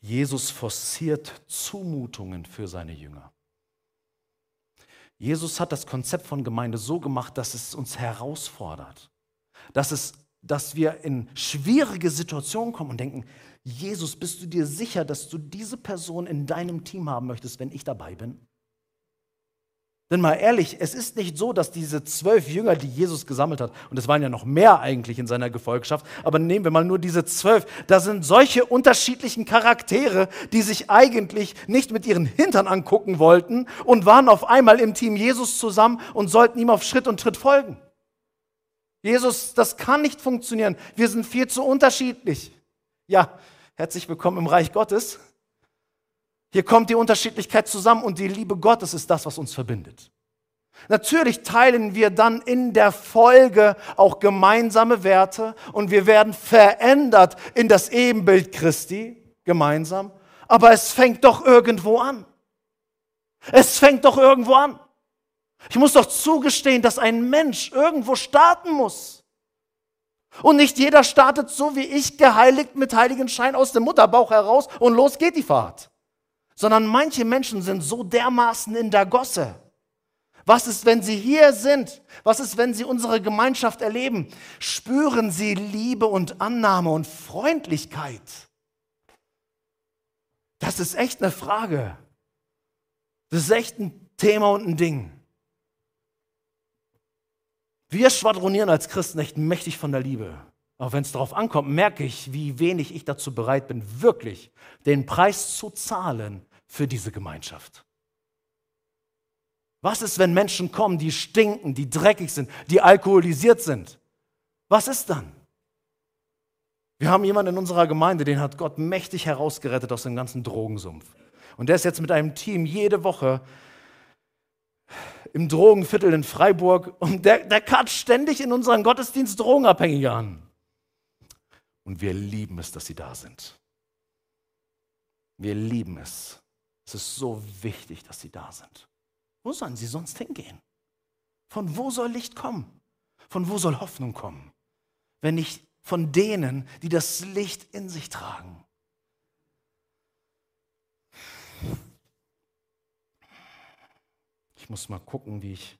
Jesus forciert Zumutungen für seine Jünger. Jesus hat das Konzept von Gemeinde so gemacht, dass es uns herausfordert, dass, es, dass wir in schwierige Situationen kommen und denken, Jesus, bist du dir sicher, dass du diese Person in deinem Team haben möchtest, wenn ich dabei bin? Denn mal ehrlich, es ist nicht so, dass diese zwölf Jünger, die Jesus gesammelt hat, und es waren ja noch mehr eigentlich in seiner Gefolgschaft, aber nehmen wir mal nur diese zwölf, da sind solche unterschiedlichen Charaktere, die sich eigentlich nicht mit ihren Hintern angucken wollten und waren auf einmal im Team Jesus zusammen und sollten ihm auf Schritt und Tritt folgen. Jesus, das kann nicht funktionieren. Wir sind viel zu unterschiedlich. Ja, herzlich willkommen im Reich Gottes. Hier kommt die Unterschiedlichkeit zusammen und die Liebe Gottes ist das, was uns verbindet. Natürlich teilen wir dann in der Folge auch gemeinsame Werte und wir werden verändert in das Ebenbild Christi gemeinsam, aber es fängt doch irgendwo an. Es fängt doch irgendwo an. Ich muss doch zugestehen, dass ein Mensch irgendwo starten muss. Und nicht jeder startet so wie ich, geheiligt mit heiligen Schein aus dem Mutterbauch heraus und los geht die Fahrt sondern manche Menschen sind so dermaßen in der Gosse. Was ist, wenn sie hier sind? Was ist, wenn sie unsere Gemeinschaft erleben? Spüren sie Liebe und Annahme und Freundlichkeit? Das ist echt eine Frage. Das ist echt ein Thema und ein Ding. Wir schwadronieren als Christen echt mächtig von der Liebe. Aber wenn es darauf ankommt, merke ich, wie wenig ich dazu bereit bin, wirklich den Preis zu zahlen für diese Gemeinschaft? Was ist, wenn Menschen kommen, die stinken, die dreckig sind, die alkoholisiert sind? Was ist dann? Wir haben jemanden in unserer Gemeinde, den hat Gott mächtig herausgerettet aus dem ganzen Drogensumpf. Und der ist jetzt mit einem Team jede Woche im Drogenviertel in Freiburg und der, der karrt ständig in unseren Gottesdienst Drogenabhängige an. Und wir lieben es, dass sie da sind. Wir lieben es. Es ist so wichtig, dass sie da sind. Wo sollen sie sonst hingehen? Von wo soll Licht kommen? Von wo soll Hoffnung kommen? Wenn nicht von denen, die das Licht in sich tragen. Ich muss mal gucken, wie ich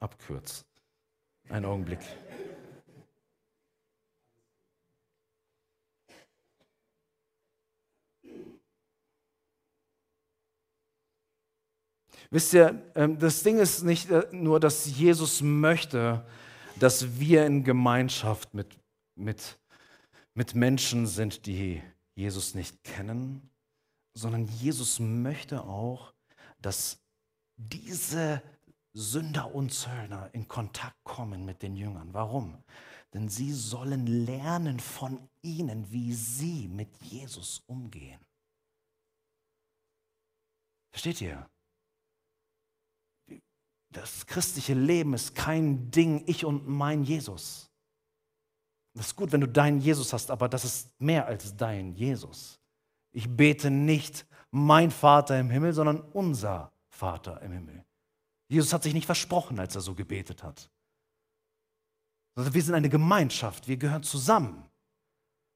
abkürze. Einen Augenblick. Wisst ihr, ähm, das Ding ist nicht äh, nur, dass Jesus möchte, dass wir in Gemeinschaft mit, mit, mit Menschen sind, die Jesus nicht kennen, sondern Jesus möchte auch, dass diese Sünder und Zöllner in Kontakt kommen mit den Jüngern. Warum? Denn sie sollen lernen von ihnen, wie sie mit Jesus umgehen. Versteht ihr? Das christliche Leben ist kein Ding, ich und mein Jesus. Das ist gut, wenn du deinen Jesus hast, aber das ist mehr als dein Jesus. Ich bete nicht mein Vater im Himmel, sondern unser Vater im Himmel. Jesus hat sich nicht versprochen, als er so gebetet hat. Also wir sind eine Gemeinschaft, wir gehören zusammen.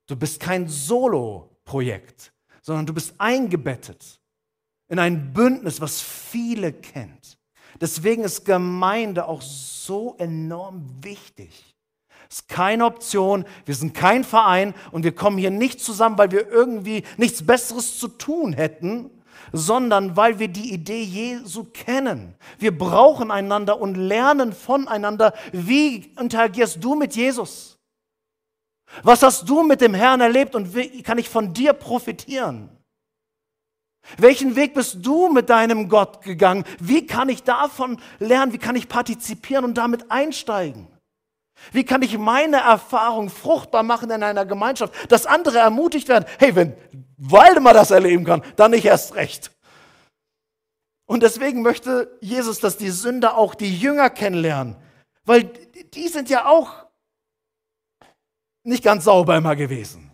Du bist kein Solo-Projekt, sondern du bist eingebettet in ein Bündnis, was viele kennt. Deswegen ist Gemeinde auch so enorm wichtig. Es ist keine Option, wir sind kein Verein und wir kommen hier nicht zusammen, weil wir irgendwie nichts Besseres zu tun hätten, sondern weil wir die Idee Jesu kennen. Wir brauchen einander und lernen voneinander, wie interagierst du mit Jesus? Was hast du mit dem Herrn erlebt und wie kann ich von dir profitieren? Welchen Weg bist du mit deinem Gott gegangen? Wie kann ich davon lernen? Wie kann ich partizipieren und damit einsteigen? Wie kann ich meine Erfahrung fruchtbar machen in einer Gemeinschaft, dass andere ermutigt werden? Hey, wenn Waldemar das erleben kann, dann nicht erst recht. Und deswegen möchte Jesus, dass die Sünder auch die Jünger kennenlernen, weil die sind ja auch nicht ganz sauber immer gewesen.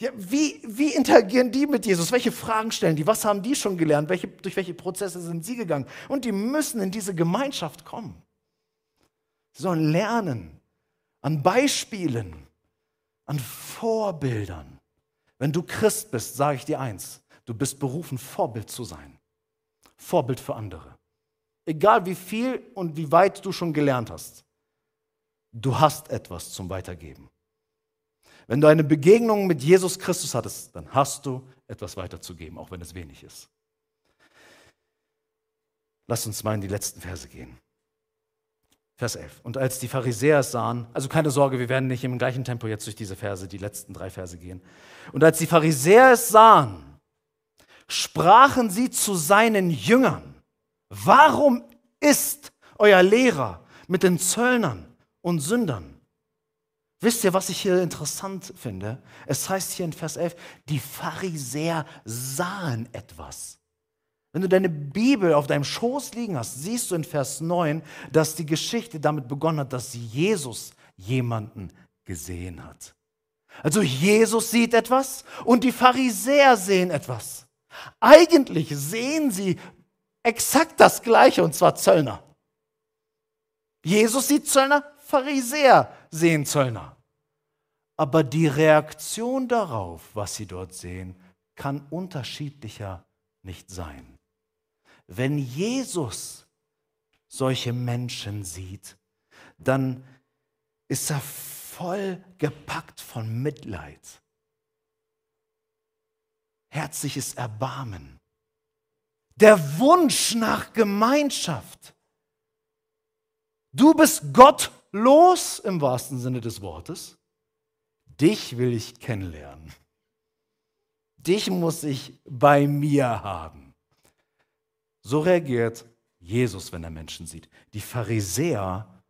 Ja, wie, wie interagieren die mit Jesus? Welche Fragen stellen die? Was haben die schon gelernt? Welche, durch welche Prozesse sind sie gegangen? Und die müssen in diese Gemeinschaft kommen. Sie sollen lernen an Beispielen, an Vorbildern. Wenn du Christ bist, sage ich dir eins, du bist berufen, Vorbild zu sein. Vorbild für andere. Egal wie viel und wie weit du schon gelernt hast, du hast etwas zum Weitergeben. Wenn du eine Begegnung mit Jesus Christus hattest, dann hast du etwas weiterzugeben, auch wenn es wenig ist. Lass uns mal in die letzten Verse gehen. Vers 11. Und als die Pharisäer es sahen, also keine Sorge, wir werden nicht im gleichen Tempo jetzt durch diese Verse, die letzten drei Verse gehen. Und als die Pharisäer es sahen, sprachen sie zu seinen Jüngern, warum ist euer Lehrer mit den Zöllnern und Sündern? Wisst ihr, was ich hier interessant finde? Es heißt hier in Vers 11, die Pharisäer sahen etwas. Wenn du deine Bibel auf deinem Schoß liegen hast, siehst du in Vers 9, dass die Geschichte damit begonnen hat, dass Jesus jemanden gesehen hat. Also Jesus sieht etwas und die Pharisäer sehen etwas. Eigentlich sehen sie exakt das Gleiche, und zwar Zöllner. Jesus sieht Zöllner, Pharisäer sehen Zöllner. Aber die Reaktion darauf, was sie dort sehen, kann unterschiedlicher nicht sein. Wenn Jesus solche Menschen sieht, dann ist er voll gepackt von Mitleid, herzliches Erbarmen, der Wunsch nach Gemeinschaft. Du bist gottlos im wahrsten Sinne des Wortes. Dich will ich kennenlernen. Dich muss ich bei mir haben. So reagiert Jesus, wenn er Menschen sieht. Die Pharisäer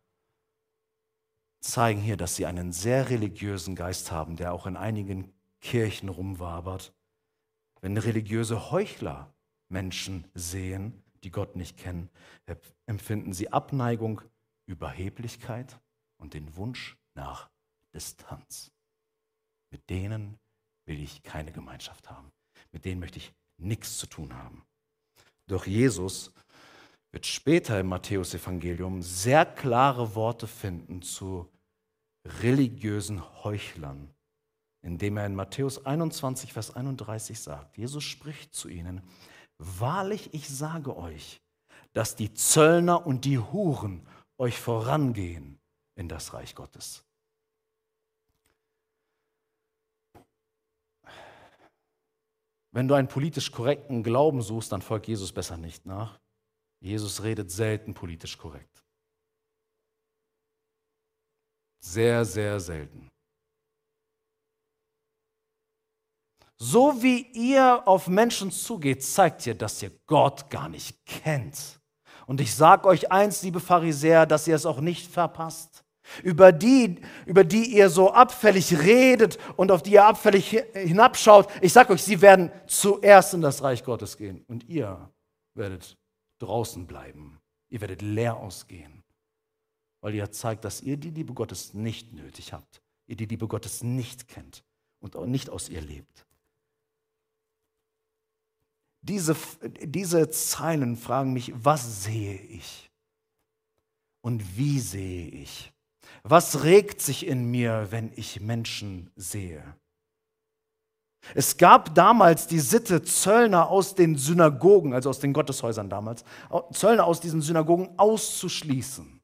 zeigen hier, dass sie einen sehr religiösen Geist haben, der auch in einigen Kirchen rumwabert. Wenn religiöse Heuchler Menschen sehen, die Gott nicht kennen, empfinden sie Abneigung, Überheblichkeit und den Wunsch nach Distanz. Mit denen will ich keine Gemeinschaft haben. Mit denen möchte ich nichts zu tun haben. Doch Jesus wird später im Matthäusevangelium sehr klare Worte finden zu religiösen Heuchlern, indem er in Matthäus 21, Vers 31 sagt, Jesus spricht zu ihnen, wahrlich ich sage euch, dass die Zöllner und die Huren euch vorangehen in das Reich Gottes. Wenn du einen politisch korrekten Glauben suchst, dann folgt Jesus besser nicht nach. Jesus redet selten politisch korrekt. Sehr, sehr selten. So wie ihr auf Menschen zugeht, zeigt ihr, dass ihr Gott gar nicht kennt. Und ich sage euch eins, liebe Pharisäer, dass ihr es auch nicht verpasst über die, über die ihr so abfällig redet und auf die ihr abfällig hinabschaut, ich sage euch, sie werden zuerst in das Reich Gottes gehen und ihr werdet draußen bleiben. Ihr werdet leer ausgehen, weil ihr zeigt, dass ihr die Liebe Gottes nicht nötig habt, ihr die Liebe Gottes nicht kennt und auch nicht aus ihr lebt. Diese, diese Zeilen fragen mich, was sehe ich und wie sehe ich? Was regt sich in mir, wenn ich Menschen sehe? Es gab damals die Sitte, Zöllner aus den Synagogen, also aus den Gotteshäusern damals, Zöllner aus diesen Synagogen auszuschließen.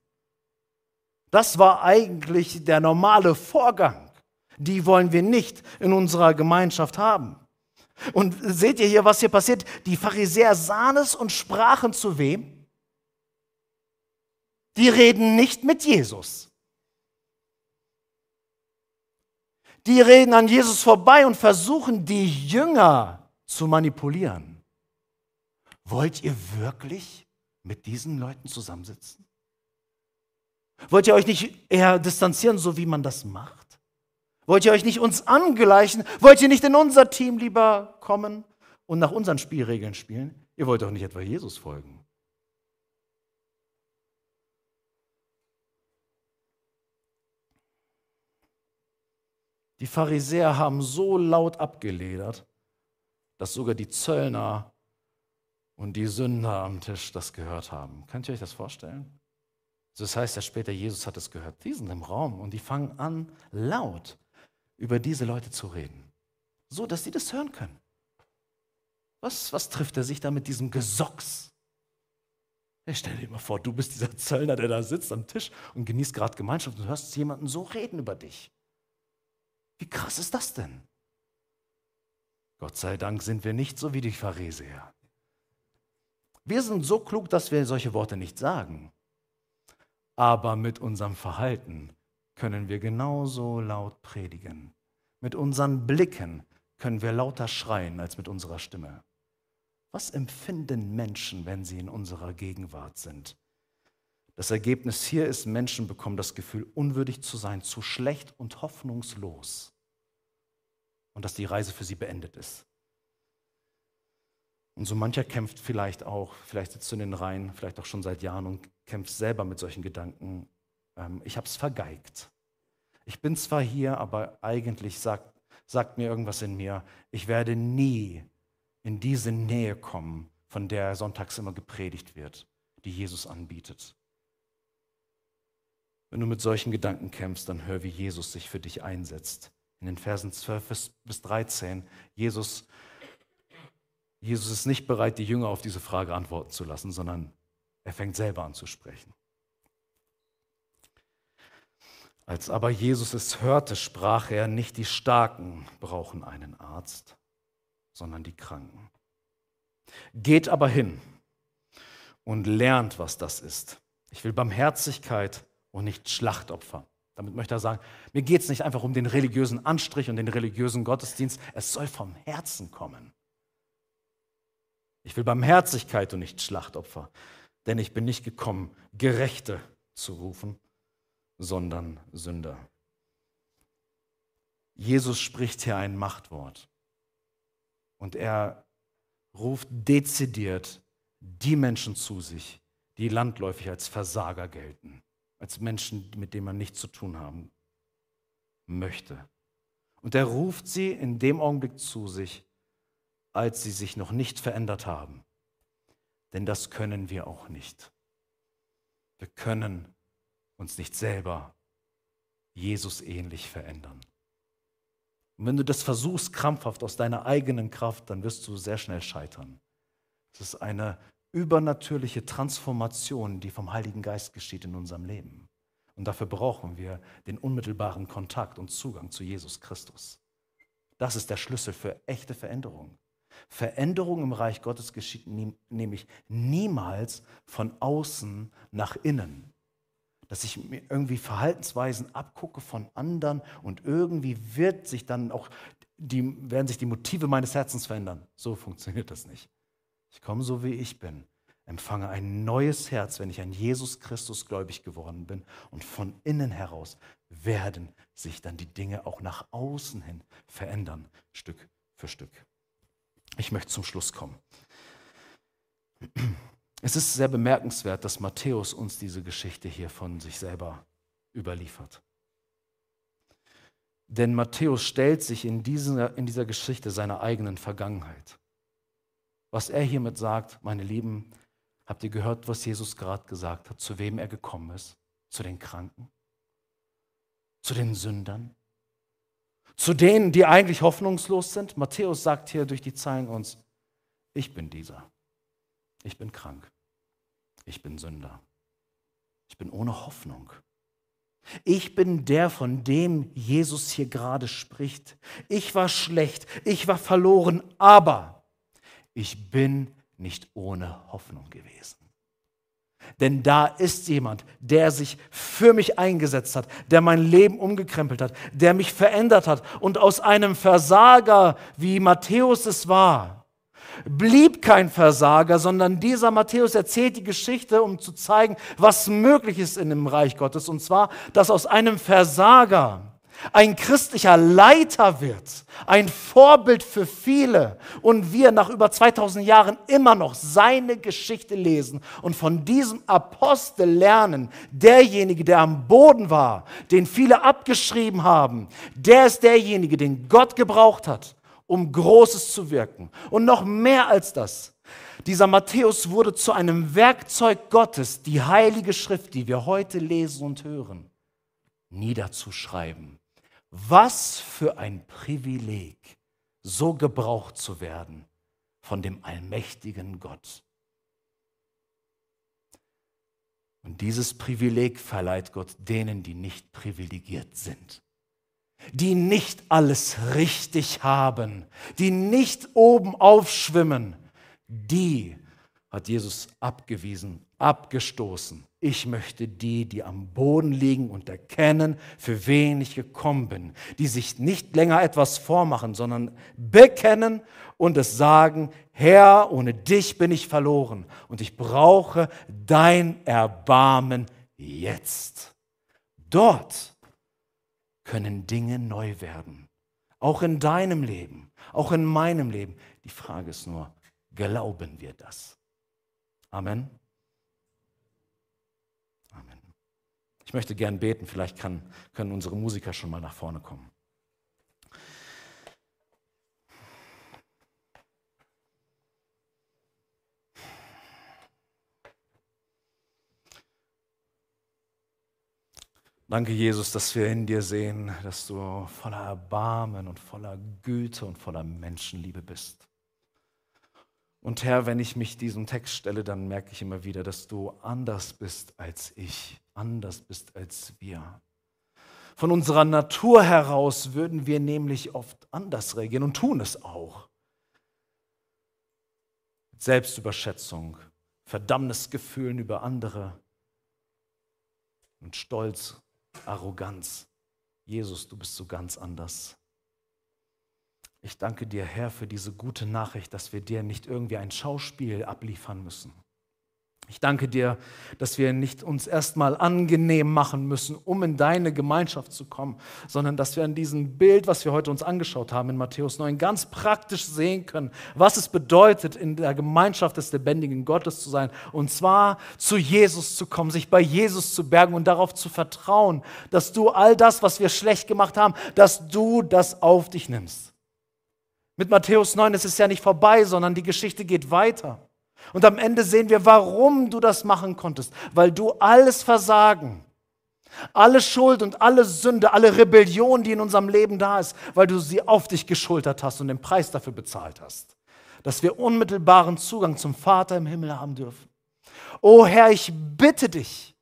Das war eigentlich der normale Vorgang. Die wollen wir nicht in unserer Gemeinschaft haben. Und seht ihr hier, was hier passiert? Die Pharisäer sahen es und sprachen zu wem? Die reden nicht mit Jesus. Die reden an Jesus vorbei und versuchen, die Jünger zu manipulieren. Wollt ihr wirklich mit diesen Leuten zusammensitzen? Wollt ihr euch nicht eher distanzieren, so wie man das macht? Wollt ihr euch nicht uns angleichen? Wollt ihr nicht in unser Team lieber kommen und nach unseren Spielregeln spielen? Ihr wollt doch nicht etwa Jesus folgen. Die Pharisäer haben so laut abgeledert, dass sogar die Zöllner und die Sünder am Tisch das gehört haben. Könnt ihr euch das vorstellen? Das heißt ja später, Jesus hat es gehört. Die sind im Raum und die fangen an, laut über diese Leute zu reden, so dass sie das hören können. Was, was trifft er sich da mit diesem Gesocks? Ich stell dir mal vor, du bist dieser Zöllner, der da sitzt am Tisch und genießt gerade Gemeinschaft und hörst jemanden so reden über dich. Wie krass ist das denn? Gott sei Dank sind wir nicht so wie die Pharisäer. Wir sind so klug, dass wir solche Worte nicht sagen. Aber mit unserem Verhalten können wir genauso laut predigen. Mit unseren Blicken können wir lauter schreien als mit unserer Stimme. Was empfinden Menschen, wenn sie in unserer Gegenwart sind? Das Ergebnis hier ist, Menschen bekommen das Gefühl, unwürdig zu sein, zu schlecht und hoffnungslos. Und dass die Reise für sie beendet ist. Und so mancher kämpft vielleicht auch, vielleicht sitzt du in den Reihen, vielleicht auch schon seit Jahren und kämpft selber mit solchen Gedanken. Ähm, ich habe es vergeigt. Ich bin zwar hier, aber eigentlich sagt, sagt mir irgendwas in mir, ich werde nie in diese Nähe kommen, von der sonntags immer gepredigt wird, die Jesus anbietet. Wenn du mit solchen Gedanken kämpfst, dann hör, wie Jesus sich für dich einsetzt. In den Versen 12 bis 13, Jesus, Jesus ist nicht bereit, die Jünger auf diese Frage antworten zu lassen, sondern er fängt selber an zu sprechen. Als aber Jesus es hörte, sprach er, nicht die Starken brauchen einen Arzt, sondern die Kranken. Geht aber hin und lernt, was das ist. Ich will Barmherzigkeit und nicht Schlachtopfer. Damit möchte er sagen, mir geht es nicht einfach um den religiösen Anstrich und den religiösen Gottesdienst, es soll vom Herzen kommen. Ich will Barmherzigkeit und nicht Schlachtopfer, denn ich bin nicht gekommen, Gerechte zu rufen, sondern Sünder. Jesus spricht hier ein Machtwort und er ruft dezidiert die Menschen zu sich, die landläufig als Versager gelten, als Menschen, mit denen man nichts zu tun haben möchte. Und er ruft sie in dem Augenblick zu sich, als sie sich noch nicht verändert haben. Denn das können wir auch nicht. Wir können uns nicht selber Jesus ähnlich verändern. Und wenn du das versuchst krampfhaft aus deiner eigenen Kraft, dann wirst du sehr schnell scheitern. Es ist eine übernatürliche Transformation, die vom Heiligen Geist geschieht in unserem Leben. Und dafür brauchen wir den unmittelbaren Kontakt und Zugang zu Jesus Christus. Das ist der Schlüssel für echte Veränderung. Veränderung im Reich Gottes geschieht nämlich niemals von außen nach innen dass ich mir irgendwie Verhaltensweisen abgucke von anderen und irgendwie wird sich dann auch die, werden sich die Motive meines Herzens verändern. So funktioniert das nicht. Ich komme so, wie ich bin, empfange ein neues Herz, wenn ich an Jesus Christus gläubig geworden bin und von innen heraus werden sich dann die Dinge auch nach außen hin verändern, Stück für Stück. Ich möchte zum Schluss kommen. Es ist sehr bemerkenswert, dass Matthäus uns diese Geschichte hier von sich selber überliefert. Denn Matthäus stellt sich in dieser, in dieser Geschichte seiner eigenen Vergangenheit. Was er hiermit sagt, meine Lieben, habt ihr gehört, was Jesus gerade gesagt hat, zu wem er gekommen ist? Zu den Kranken? Zu den Sündern? Zu denen, die eigentlich hoffnungslos sind? Matthäus sagt hier durch die Zeilen uns, ich bin dieser. Ich bin krank ich bin Sünder. Ich bin ohne Hoffnung. Ich bin der, von dem Jesus hier gerade spricht. Ich war schlecht, ich war verloren, aber ich bin nicht ohne Hoffnung gewesen. Denn da ist jemand, der sich für mich eingesetzt hat, der mein Leben umgekrempelt hat, der mich verändert hat und aus einem Versager, wie Matthäus es war, blieb kein Versager, sondern dieser Matthäus erzählt die Geschichte, um zu zeigen, was möglich ist in dem Reich Gottes. Und zwar, dass aus einem Versager ein christlicher Leiter wird, ein Vorbild für viele und wir nach über 2000 Jahren immer noch seine Geschichte lesen und von diesem Apostel lernen, derjenige, der am Boden war, den viele abgeschrieben haben, der ist derjenige, den Gott gebraucht hat, um Großes zu wirken. Und noch mehr als das. Dieser Matthäus wurde zu einem Werkzeug Gottes, die heilige Schrift, die wir heute lesen und hören, niederzuschreiben was für ein Privileg, so gebraucht zu werden von dem allmächtigen Gott. Und dieses Privileg verleiht Gott denen, die nicht privilegiert sind, die nicht alles richtig haben, die nicht oben aufschwimmen, die hat Jesus abgewiesen, abgestoßen. Ich möchte die, die am Boden liegen und erkennen, für wen ich gekommen bin, die sich nicht länger etwas vormachen, sondern bekennen und es sagen, Herr, ohne dich bin ich verloren und ich brauche dein Erbarmen jetzt. Dort können Dinge neu werden, auch in deinem Leben, auch in meinem Leben. Die Frage ist nur, glauben wir das? Amen. Amen. Ich möchte gern beten, vielleicht kann, können unsere Musiker schon mal nach vorne kommen. Danke, Jesus, dass wir in dir sehen, dass du voller Erbarmen und voller Güte und voller Menschenliebe bist. Und Herr, wenn ich mich diesem Text stelle, dann merke ich immer wieder, dass du anders bist als ich, anders bist als wir. Von unserer Natur heraus würden wir nämlich oft anders reagieren und tun es auch. Selbstüberschätzung, Verdammnisgefühlen über andere und Stolz, Arroganz. Jesus, du bist so ganz anders. Ich danke dir, Herr, für diese gute Nachricht, dass wir dir nicht irgendwie ein Schauspiel abliefern müssen. Ich danke dir, dass wir nicht uns erstmal angenehm machen müssen, um in deine Gemeinschaft zu kommen, sondern dass wir an diesem Bild, was wir heute uns angeschaut haben in Matthäus 9, ganz praktisch sehen können, was es bedeutet, in der Gemeinschaft des lebendigen Gottes zu sein. Und zwar zu Jesus zu kommen, sich bei Jesus zu bergen und darauf zu vertrauen, dass du all das, was wir schlecht gemacht haben, dass du das auf dich nimmst. Mit Matthäus 9 ist es ja nicht vorbei, sondern die Geschichte geht weiter. Und am Ende sehen wir, warum du das machen konntest. Weil du alles Versagen, alle Schuld und alle Sünde, alle Rebellion, die in unserem Leben da ist, weil du sie auf dich geschultert hast und den Preis dafür bezahlt hast. Dass wir unmittelbaren Zugang zum Vater im Himmel haben dürfen. O Herr, ich bitte dich,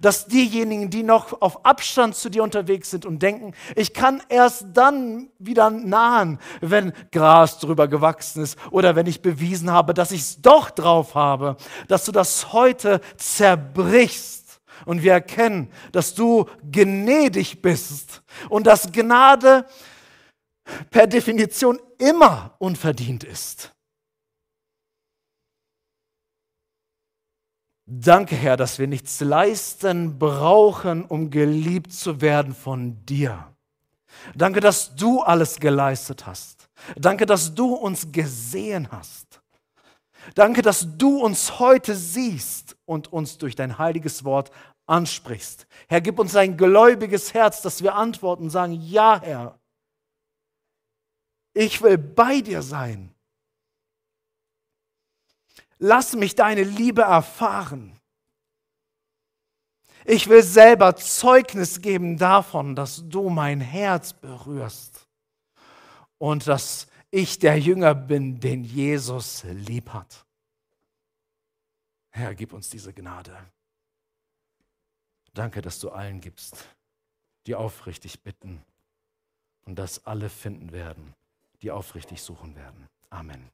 dass diejenigen, die noch auf Abstand zu dir unterwegs sind und denken, ich kann erst dann wieder nahen, wenn Gras drüber gewachsen ist oder wenn ich bewiesen habe, dass ich es doch drauf habe, dass du das heute zerbrichst und wir erkennen, dass du gnädig bist und dass Gnade per Definition immer unverdient ist. Danke, Herr, dass wir nichts leisten brauchen, um geliebt zu werden von dir. Danke, dass du alles geleistet hast. Danke, dass du uns gesehen hast. Danke, dass du uns heute siehst und uns durch dein heiliges Wort ansprichst. Herr, gib uns ein gläubiges Herz, dass wir antworten und sagen, ja, Herr, ich will bei dir sein. Lass mich deine Liebe erfahren. Ich will selber Zeugnis geben davon, dass du mein Herz berührst und dass ich der Jünger bin, den Jesus lieb hat. Herr, gib uns diese Gnade. Danke, dass du allen gibst, die aufrichtig bitten und dass alle finden werden, die aufrichtig suchen werden. Amen.